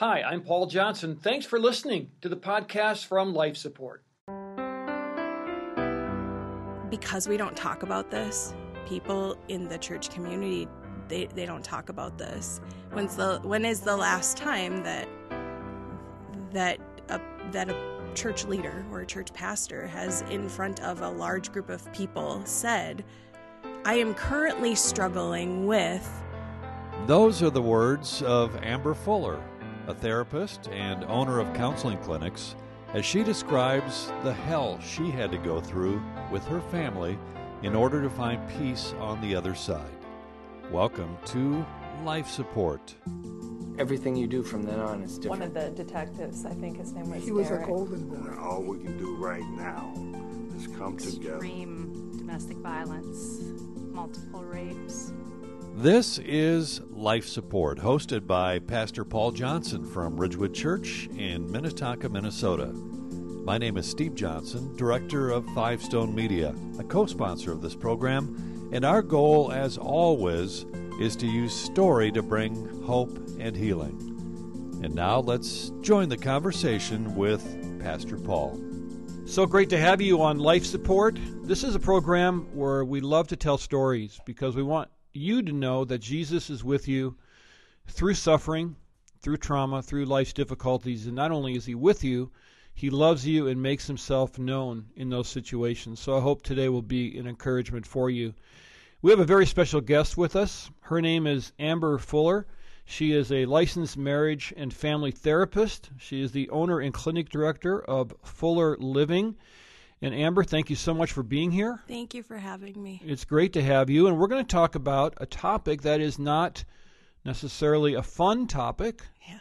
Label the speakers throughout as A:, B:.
A: Hi, I'm Paul Johnson. Thanks for listening to the podcast from Life Support.
B: Because we don't talk about this, people in the church community they, they don't talk about this. When's the when is the last time that that a, that a church leader or a church pastor has in front of a large group of people said, "I am currently struggling with
C: Those are the words of Amber Fuller, a therapist and owner of counseling clinics, as she describes the hell she had to go through with her family in order to find peace on the other side. Welcome to Life Support.
D: Everything you do from then on is different.
E: One of the detectives, I think his name was
F: He was a golden boy.
G: All we can do right now is come together.
H: extreme domestic violence, multiple rapes.
C: This is Life Support, hosted by Pastor Paul Johnson from Ridgewood Church in Minnetonka, Minnesota. My name is Steve Johnson, director of Five Stone Media, a co sponsor of this program, and our goal, as always, is to use story to bring hope and healing. And now let's join the conversation with Pastor Paul.
A: So great to have you on Life Support. This is a program where we love to tell stories because we want you to know that Jesus is with you through suffering, through trauma, through life's difficulties. And not only is He with you, He loves you and makes Himself known in those situations. So I hope today will be an encouragement for you. We have a very special guest with us. Her name is Amber Fuller. She is a licensed marriage and family therapist. She is the owner and clinic director of Fuller Living. And Amber, thank you so much for being here.
B: Thank you for having me.
A: It's great to have you. And we're going to talk about a topic that is not necessarily a fun topic,
B: Yeah.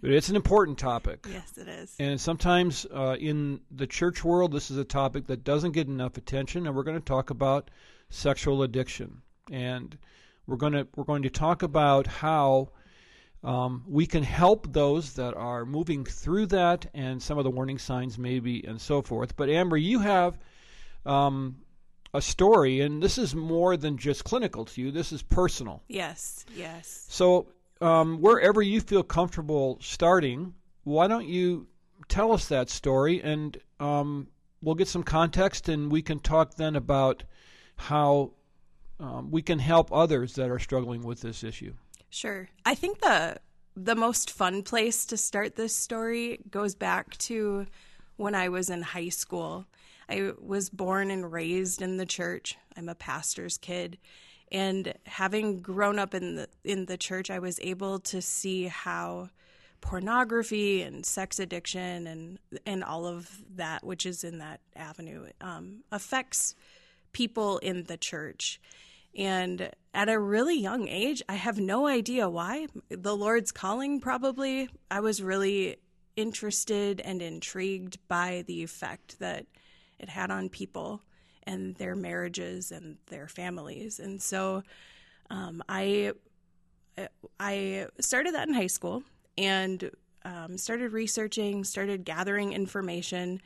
A: but it's an important topic.
B: Yes, it is.
A: And sometimes uh, in the church world, this is a topic that doesn't get enough attention, and we're going to talk about sexual addiction. And we're going to we're going to talk about how um, we can help those that are moving through that, and some of the warning signs, maybe, and so forth. But Amber, you have um, a story, and this is more than just clinical to you. This is personal.
B: Yes, yes.
A: So, um, wherever you feel comfortable starting, why don't you tell us that story and um, we'll get some context and we can talk then about how um, we can help others that are struggling with this issue.
B: Sure. I think the the most fun place to start this story goes back to when I was in high school. I was born and raised in the church. I'm a pastor's kid. And having grown up in the in the church, I was able to see how pornography and sex addiction and and all of that, which is in that avenue, um, affects people in the church. And at a really young age, I have no idea why. The Lord's calling, probably. I was really interested and intrigued by the effect that it had on people and their marriages and their families. And so um, I I started that in high school and um, started researching, started gathering information,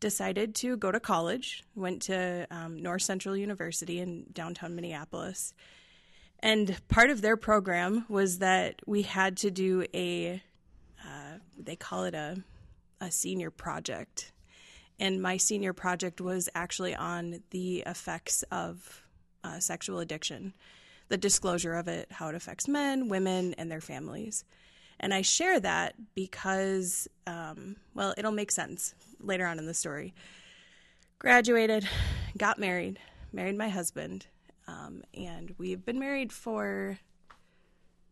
B: decided to go to college, went to um, North Central University in downtown Minneapolis. And part of their program was that we had to do a, uh, they call it a, a senior project. And my senior project was actually on the effects of uh, sexual addiction, the disclosure of it, how it affects men, women, and their families. And I share that because, um, well, it'll make sense later on in the story. Graduated, got married, married my husband, um, and we've been married for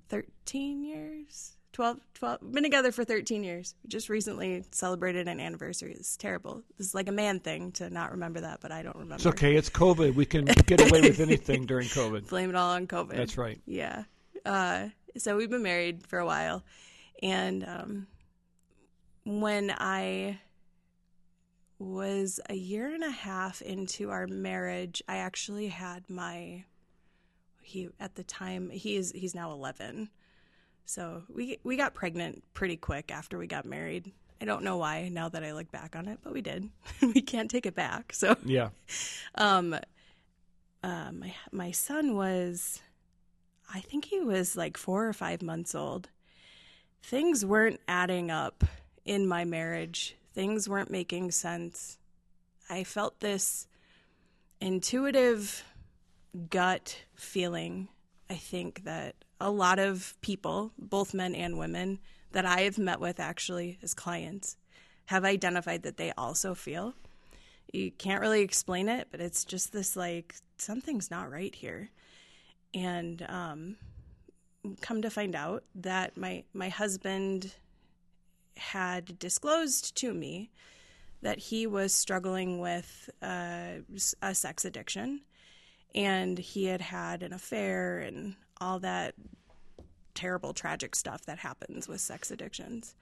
B: 13 years. 12, 12, been together for 13 years. We just recently celebrated an anniversary. It's terrible. This is like a man thing to not remember that, but I don't remember.
A: It's okay. It's COVID. We can get away with anything during COVID.
B: Blame it all on COVID.
A: That's right.
B: Yeah. Uh, so we've been married for a while. And um, when I was a year and a half into our marriage, I actually had my he at the time he is he's now 11. So we we got pregnant pretty quick after we got married. I don't know why now that I look back on it, but we did. we can't take it back. So
A: Yeah.
B: um, uh, my my son was, I think he was like four or five months old. things weren't adding up in my marriage. Things weren't making sense. I felt this intuitive gut feeling. I think that a lot of people, both men and women, that I have met with actually as clients, have identified that they also feel. You can't really explain it, but it's just this like something's not right here. And um, come to find out that my my husband had disclosed to me that he was struggling with uh, a sex addiction and he had had an affair and all that terrible tragic stuff that happens with sex addictions.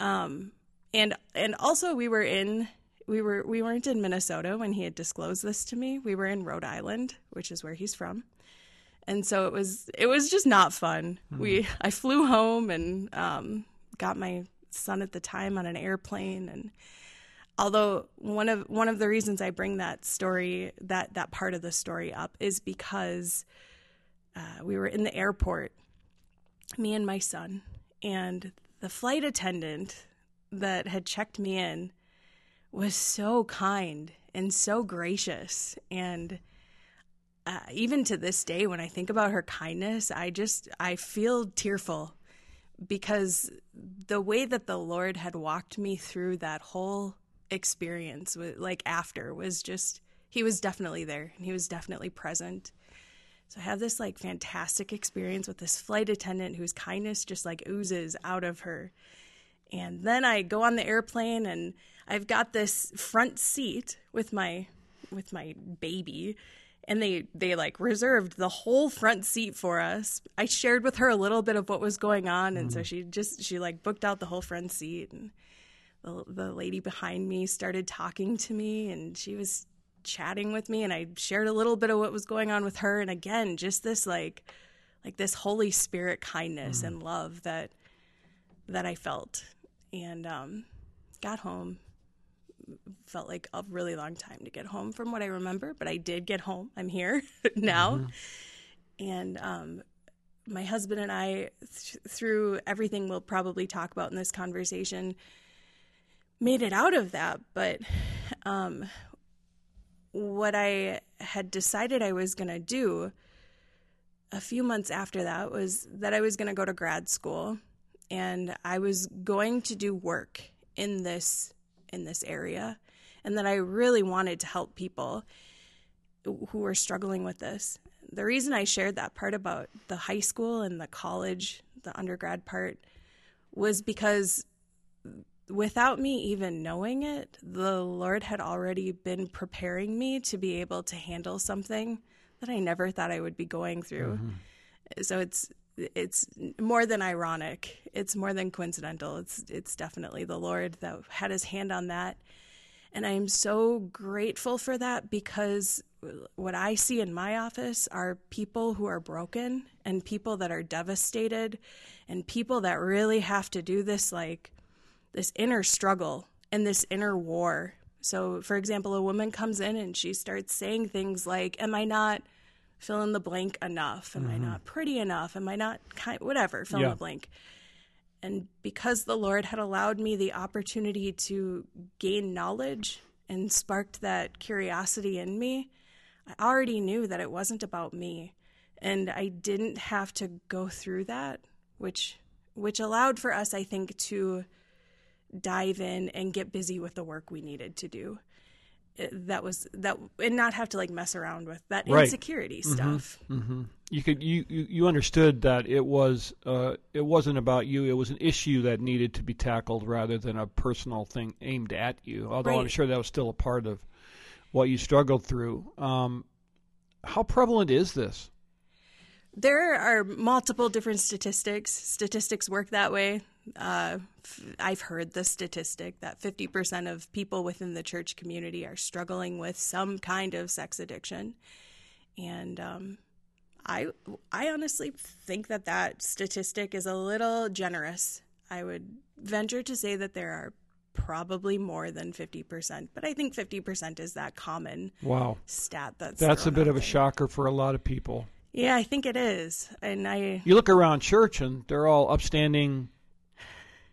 B: Um, and and also we were in we were we weren't in Minnesota when he had disclosed this to me. We were in Rhode Island which is where he's from and so it was it was just not fun. We I flew home and um, got my son at the time on an airplane. And although one of one of the reasons I bring that story that that part of the story up is because uh, we were in the airport, me and my son, and the flight attendant that had checked me in was so kind and so gracious. And uh, even to this day when i think about her kindness i just i feel tearful because the way that the Lord had walked me through that whole experience, like after, was just, He was definitely there and He was definitely present. So I have this like fantastic experience with this flight attendant whose kindness just like oozes out of her. And then I go on the airplane and I've got this front seat with my with my baby and they they like reserved the whole front seat for us. I shared with her a little bit of what was going on, and so she just she like booked out the whole front seat, and the the lady behind me started talking to me, and she was chatting with me, and I shared a little bit of what was going on with her, and again, just this like like this Holy Spirit kindness and love that that I felt, and um, got home felt like a really long time to get home from what I remember, but I did get home. I'm here now. And um, my husband and I, th- through everything we'll probably talk about in this conversation, made it out of that. But um, what I had decided I was going to do a few months after that was that I was going to go to grad school and I was going to do work in this in this area and that I really wanted to help people who were struggling with this. The reason I shared that part about the high school and the college, the undergrad part, was because without me even knowing it, the Lord had already been preparing me to be able to handle something that I never thought I would be going through. Mm-hmm. So it's it's more than ironic. It's more than coincidental. It's it's definitely the Lord that had his hand on that. And I'm so grateful for that because what I see in my office are people who are broken and people that are devastated and people that really have to do this like this inner struggle and this inner war. So, for example, a woman comes in and she starts saying things like, Am I not fill in the blank enough? Am I not mm-hmm. pretty enough? Am I not kind whatever, fill in the blank. And because the Lord had allowed me the opportunity to gain knowledge and sparked that curiosity in me, I already knew that it wasn't about me. And I didn't have to go through that, which which allowed for us, I think, to dive in and get busy with the work we needed to do. It- that was that and not have to like mess around with that
A: Right.
B: insecurity stuff.
A: You could you, you you understood that it was uh, it wasn't about you. It was an issue that needed to be tackled rather than a personal thing aimed at you. Although I'm sure that was still a part of what you struggled through. Um, how prevalent is this?
B: There are multiple different statistics. Statistics work that way. Uh, f- I've heard the statistic that 50% of people within the church community are struggling with some kind of sex addiction. And um, I, I honestly think that that statistic is a little generous. I would venture to say that there are probably more than 50%, but I think 50% is that common
A: Wow,
B: stat that's
A: that's a bit of a
B: there.
A: shocker for a lot of people.
B: Yeah, I think it is. And I
A: You look around church and they're all upstanding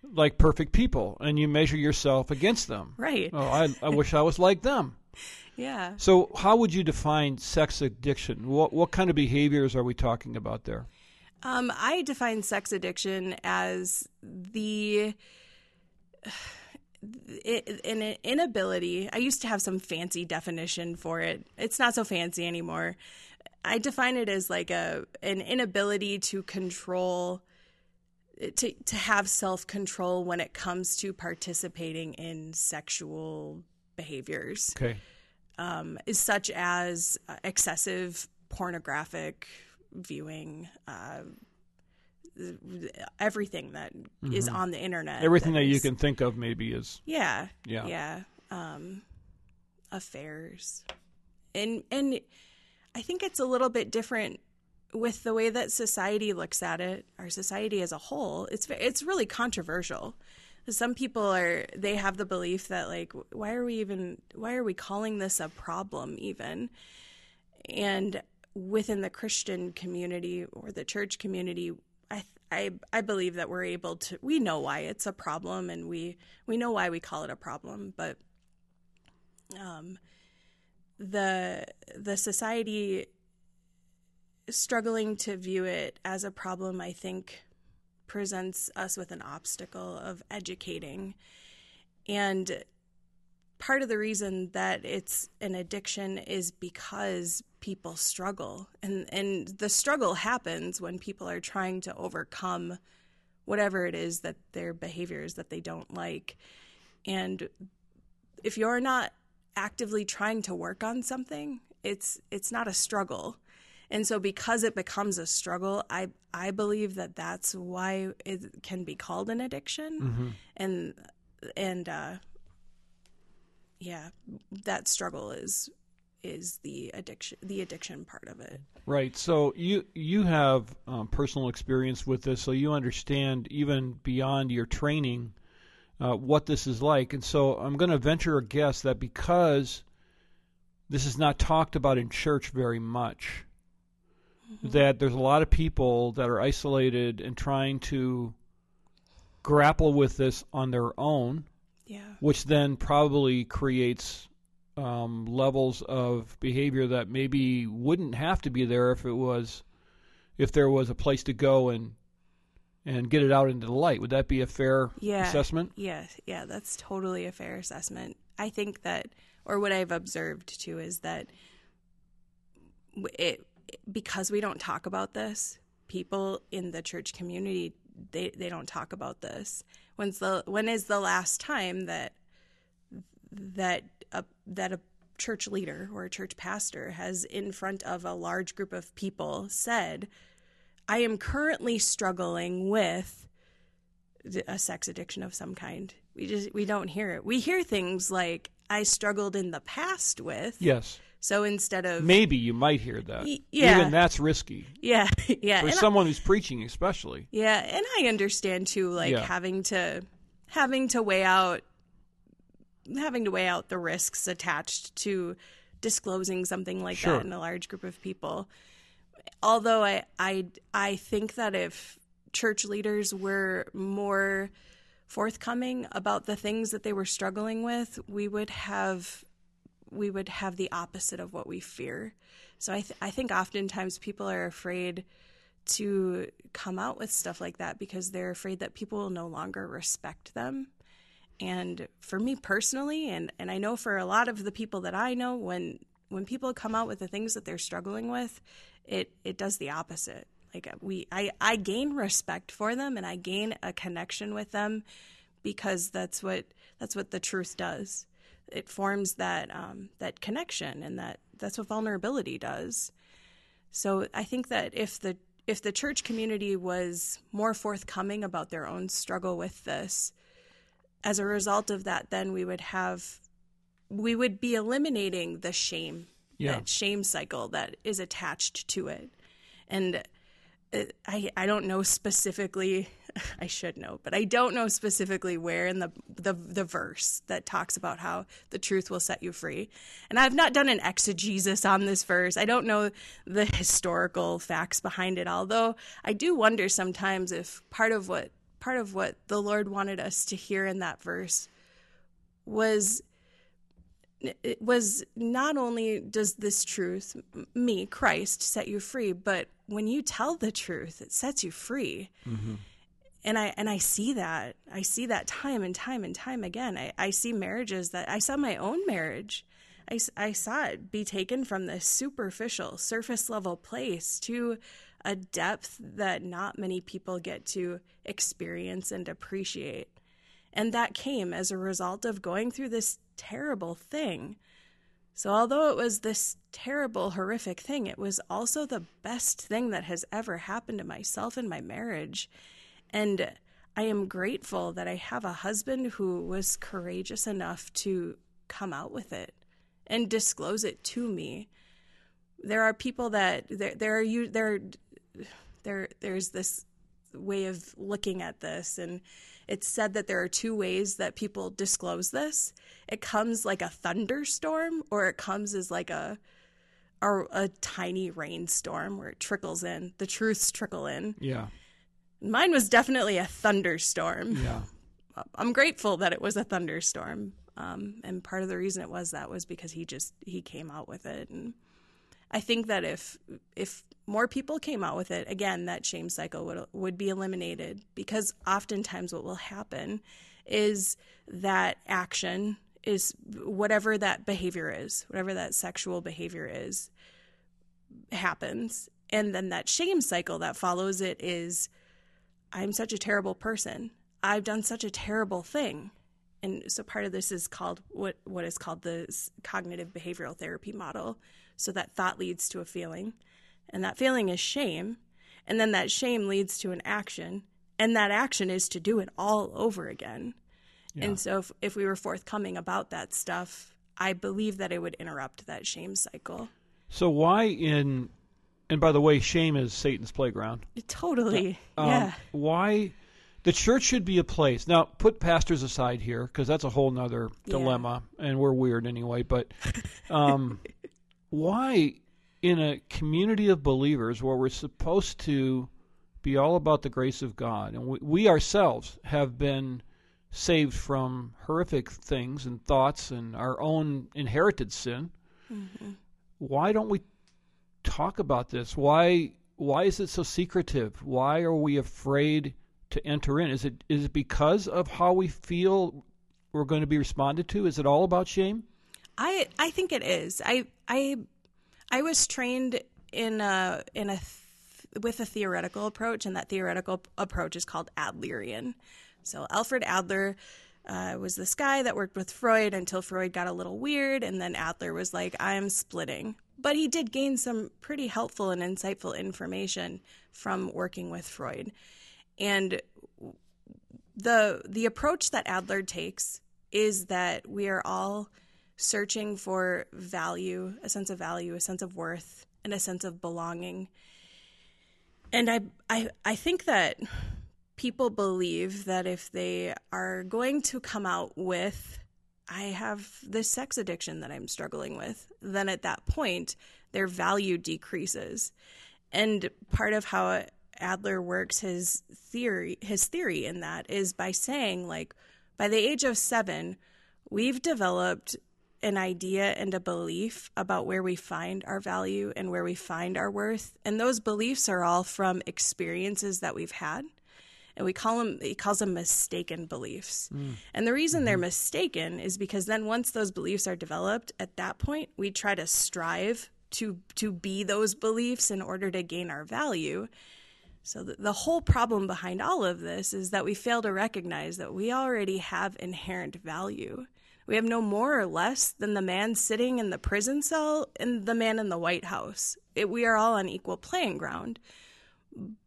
A: like perfect people, and you measure yourself against them.
B: Right.
A: Oh, I, I wish I was like them.
B: Yeah.
A: So, how would you define sex addiction? What what kind of behaviors are we talking about there?
B: Um, I define sex addiction as the an inability. I used to have some fancy definition for it. It's not so fancy anymore. I define it as like a an inability to control to to have self control when it comes to participating in sexual behaviors.
A: Okay.
B: Um, such as excessive pornographic viewing, uh, everything that mm-hmm. is on the internet.
A: Everything that,
B: that
A: is,
B: you
A: can think of, maybe is
B: yeah,
A: yeah,
B: yeah. Um, affairs, and and I think it's a little bit different with the way that society looks at it. Our society as a whole, it's it's really controversial. Some people are they have the belief that like why are we even why are we calling this a problem even, and within the Christian community or the church community, I, I I believe that we're able to we know why it's a problem and we we know why we call it a problem, but um the the society struggling to view it as a problem, I think presents us with an obstacle of educating. And part of the reason that it's an addiction is because people struggle. And and the struggle happens when people are trying to overcome whatever it is that their behaviors that they don't like. And if you're not actively trying to work on something it's it's not a struggle and so because it becomes a struggle i i believe that that's why it can be called an addiction. Mm-hmm. and and uh yeah that struggle is is the addiction the addiction part of it.
A: Right. So you you have um, personal experience with this so you understand even beyond your training uh, what this is like. And so i'm going to venture a guess that because this is not talked about in church very much mm-hmm. that there's a lot of people that are isolated and trying to grapple with this on their own
B: yeah.
A: which then probably creates um, levels of behavior that maybe wouldn't have to be there if it was if there was a place to go and and get it out into the light. Would that be a fair
B: yeah,
A: assessment?
B: Yeah, yeah, that's totally a fair assessment. I think that, or what I've observed too, is that it because we don't talk about this, people in the church community they they don't talk about this. When's the when is the last time that that a, that a church leader or a church pastor has in front of a large group of people said, "I am currently struggling with a sex addiction of some kind." We just we don't hear it. We hear things like I struggled in the past with.
A: Yes.
B: So instead of
A: maybe you might hear that.
B: yeah.
A: Even that's risky.
B: Yeah. Yeah.
A: For
B: and
A: someone
B: I,
A: who's preaching especially.
B: Yeah, and I understand too like yeah. having to having to weigh out having to weigh out the risks attached to disclosing something like
A: sure.
B: that in a large group of people. Although I I I think that if church leaders were more forthcoming about the things that they were struggling with, we would have we would have the opposite of what we fear. So I th- I think oftentimes people are afraid to come out with stuff like that because they're afraid that people will no longer respect them. And for me personally, and, and I know for a lot of the people that I know, when when people come out with the things that they're struggling with, it it does the opposite. Like uh, we, I, I gain respect for them, and I gain a connection with them because that's what that's what the truth does. It forms that um, that connection, and that that's what vulnerability does. So I think that if the if the church community was more forthcoming about their own struggle with this, as a result of that, then we would have we would be eliminating the shame,
A: yeah.
B: that shame cycle that is attached to it. And I I don't know specifically. I should know, but I don't know specifically where in the, the the verse that talks about how the truth will set you free. And I've not done an exegesis on this verse. I don't know the historical facts behind it. Although I do wonder sometimes if part of what part of what the Lord wanted us to hear in that verse was it was not only does this truth me Christ set you free but when you tell the truth it sets you free mm-hmm. and I and I see that I see that time and time and time again I, I see marriages that I saw my own marriage I, I saw it be taken from this superficial surface level place to a depth that not many people get to experience and appreciate and that came as a result of going through this terrible thing. So, although it was this terrible, horrific thing, it was also the best thing that has ever happened to myself in my marriage. And I am grateful that I have a husband who was courageous enough to come out with it and disclose it to me. There are people that there there are you there there there's this way of looking at this and it's said that there are two ways that people disclose this. It comes like a thunderstorm, or it comes as like a a, a tiny rainstorm where it trickles in. The truths trickle in.
A: Yeah.
B: Mine was definitely a thunderstorm.
A: Yeah.
B: I'm grateful that it was a thunderstorm. Um, and part of the reason it was that was because he just he came out with it and I think that if if more people came out with it, again, that shame cycle would would be eliminated because oftentimes what will happen is that action is whatever that behavior is, whatever that sexual behavior is, happens. And then that shame cycle that follows it is I'm such a terrible person. I've done such a terrible thing. And so part of this is called what what is called the cognitive behavioral therapy model. So that thought leads to a feeling and that feeling is shame. And then that shame leads to an action. And that action is to do it all over again. Yeah. And so if, if we were forthcoming about that stuff, I believe that it would interrupt that shame cycle.
A: So why in and by the way, shame is Satan's playground.
B: Totally. Um, yeah.
A: Why the church should be a place. Now, put pastors aside here because that's a whole nother dilemma, yeah. and we're weird anyway. But um, why in a community of believers where we're supposed to be all about the grace of God, and we, we ourselves have been saved from horrific things and thoughts and our own inherited sin. Mm-hmm. Why don't we talk about this? Why why is it so secretive? Why are we afraid to enter in? Is it is it because of how we feel we're going to be responded to? Is it all about shame?
B: I I think it is. I I I was trained in a in a th- with a theoretical approach, and that theoretical approach is called Adlerian. So Alfred Adler uh, was this guy that worked with Freud until Freud got a little weird, and then Adler was like, "I'm splitting." But he did gain some pretty helpful and insightful information from working with Freud, and the the approach that Adler takes is that we are all searching for value, a sense of value, a sense of worth, and a sense of belonging. And I, I, I think that people believe that if they are going to come out with, I have this sex addiction that I'm struggling with, then at that point, their value decreases. And part of how Adler works his theory, his theory in that is by saying, like, by the age of seven, we've developed an idea and a belief about where we find our value and where we find our worth. And those beliefs are all from experiences that we've had. And we call them, he calls them mistaken beliefs. Mm. And the reason mm-hmm. they're mistaken is because then once those beliefs are developed, at that point, we try to strive to, to be those beliefs in order to gain our value. So, the, the whole problem behind all of this is that we fail to recognize that we already have inherent value. We have no more or less than the man sitting in the prison cell and the man in the White House. It, we are all on equal playing ground.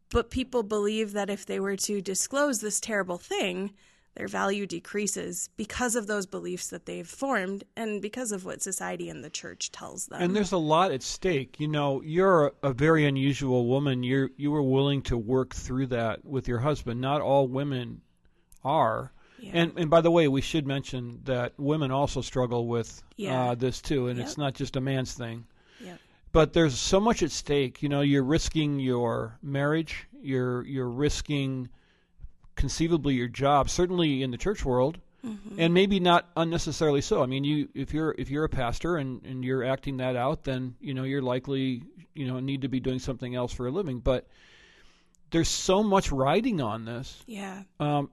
B: But people believe that if they were to disclose this terrible thing, their value decreases because of those beliefs that they've formed and because of what society and the church tells them.
A: And there's a lot at stake. You know, you're a, very unusual woman. You you were willing to work through that with your husband. Not all women are. Yeah. And and by the way, we should mention that women also struggle with yeah. uh, this too, and yep. it's not just a man's thing.
B: Yep.
A: But there's so much at stake. You know, you're risking your marriage. You're you're risking conceivably your job, certainly in the church world, and maybe not unnecessarily so. I mean, you if you're if you're a pastor and, and you're acting that out, then you know you're likely you know need to be doing something else for a living. But there's so much riding on this.
B: Yeah.
A: Um,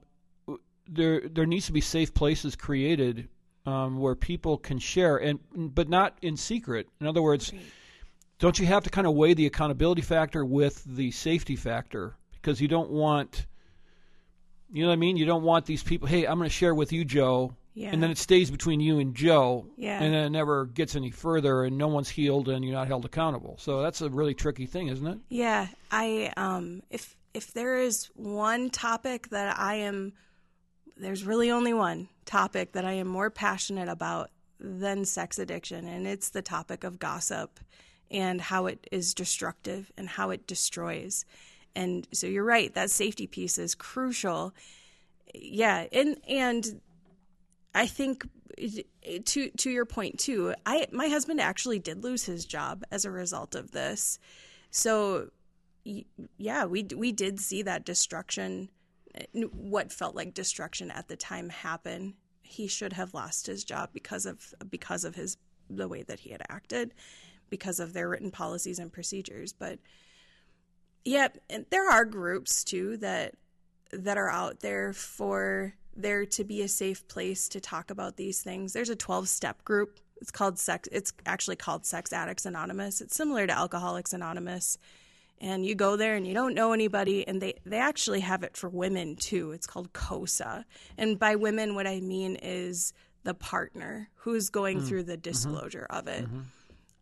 A: there there needs to be safe places created um, where people can share, and but not in secret. In other words, don't you have to kind of weigh the accountability factor with the safety factor because you don't want you know what I mean? You don't want these people, hey, I'm going to share with you, Joe,
B: Yeah.
A: and then it stays between you and Joe,
B: Yeah.
A: and then it never gets any further, and no one's healed, and you're not held accountable. So that's a really tricky thing, isn't it?
B: Yeah, I um if if there is one topic that I am there's really only one topic that I am more passionate about than sex addiction and it's the topic of gossip and how it is destructive and how it destroys. And so you're right, that safety piece is crucial. Yeah, and and I think to to your point too. I my husband actually did lose his job as a result of this. So yeah, we we did see that destruction what felt like destruction at the time happen. He should have lost his job because of because of his the way that he had acted, because of their written policies and procedures, but yeah, there are groups too that that are out there for there to be a safe place to talk about these things. There's a 12 step group. It's called sex it's actually called Sex Addicts Anonymous. It's similar to Alcoholics Anonymous. And you go there and you don't know anybody and they they actually have it for women too. It's called COSA. And by women what I mean is the partner who's going mm. through the mm-hmm. disclosure of it. Mm-hmm.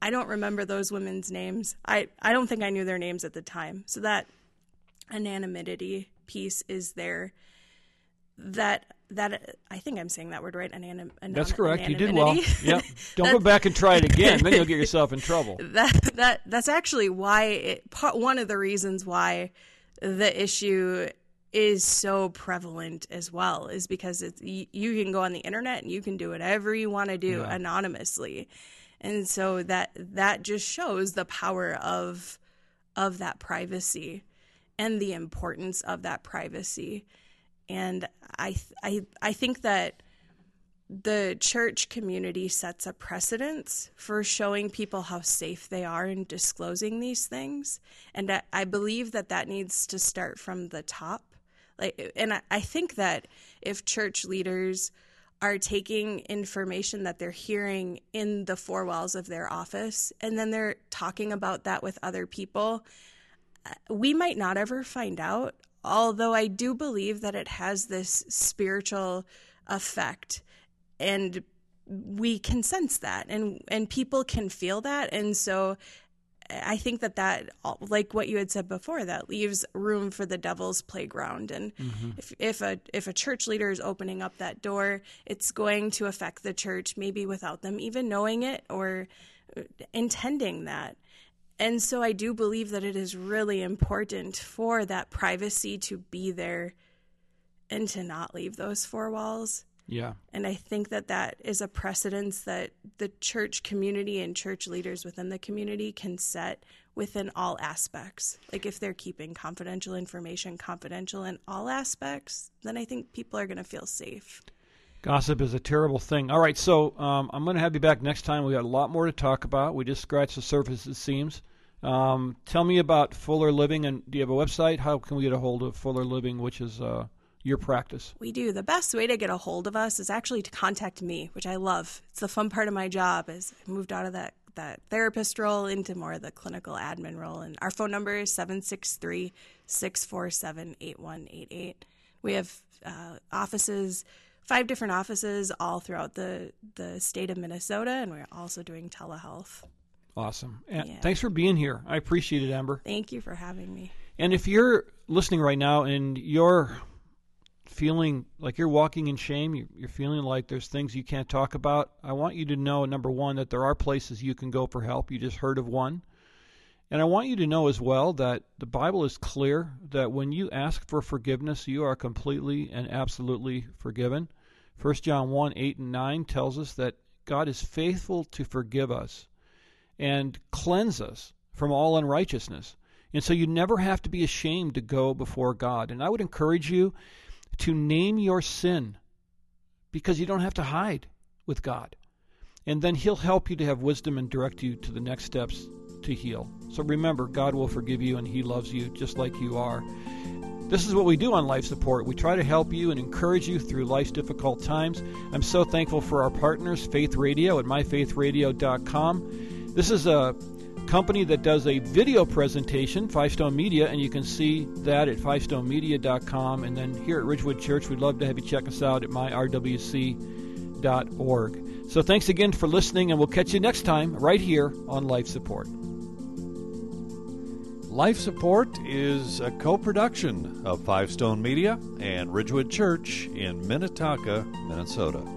B: I don't remember those women's names. I, I don't think I knew their names at the time. So that anonymity piece is there. That that I think I'm saying that word right. Anonym,
A: That's correct. You did well.
B: anonymity.
A: Yep. Don't go back and try it again. then you'll get yourself in trouble.
B: that that that's actually why it, part, one of the reasons why the issue is so prevalent as well is because it's you, you can go on the internet and you can do whatever you want to do anonymously and so that that just shows the power of of that privacy and the importance of that privacy and i i i think that the church community sets a precedence for showing people how safe they are in disclosing these things. And I- i believe that that needs to start from the top. Like and I- i think that if church leaders are taking information that they're hearing in the four walls of their office and then they're talking about that with other people uh, we might not ever find out, although I do believe that it has this spiritual effect and we can sense that and and people can feel that. And so I think that that like what you had said before that leaves room for the devil's playground. And mm-hmm. if if a if a church leader is opening up that door it's going to affect the church maybe without them even knowing it or uh, intending that and so I do believe that it is really important for that privacy to be there and to not leave those four walls.
A: Yeah.
B: And I think that that is a precedence that the church community and church leaders within the community can set within all aspects. Like if they're keeping confidential information confidential in all aspects, then I think people are going to feel safe.
A: Gossip is a terrible thing. All right, so um, I'm going to have you back next time. We got a lot more to talk about. We just scratched the surface, it seems. Um, tell me about Fuller Living, and do you have a website? How can we get a hold of Fuller Living, which is uh, your practice?
B: We do. The best way to get a hold of us is actually to contact me, which I love. It's the fun part of my job. Is I moved out of that that therapist role into more of the clinical admin role, and our phone number is 763-647-8188. We have uh, offices, five different offices all throughout the the state of Minnesota, and we're also doing telehealth.
A: Awesome. And
B: Yeah.
A: Thanks for being here. I appreciate it, Amber.
B: Thank you for having me.
A: And if you're listening right now and you're feeling like you're walking in shame, you- you're feeling like there's things you can't talk about, I want you to know number one, that there are places you can go for help. You just heard of one. And I want you to know as well that the Bible is clear that when you ask for forgiveness, you are completely and absolutely forgiven. 1 John 1 8 and 9 tells us that God is faithful to forgive us and cleanse us from all unrighteousness. And so you never have to be ashamed to go before God. And I would encourage you to name your sin because you don't have to hide with God. And then He'll help you to have wisdom and direct you to the next steps to heal. So remember, God will forgive you and He loves you just like you are. This is what we do on Life Support. We try to help you and encourage you through life's difficult times. I'm so thankful for our partners, Faith Radio at myfaithradio.com. This is a company that does a video presentation, Five Stone Media, and you can see that at fivestonemedia.com. And then here at Ridgewood Church, we'd love to have you check us out at myrwc.org. So thanks again for listening, and we'll catch you next time right here on Life Support.
C: Life Support is a co production of Five Stone Media and Ridgewood Church in Minnetonka, Minnesota.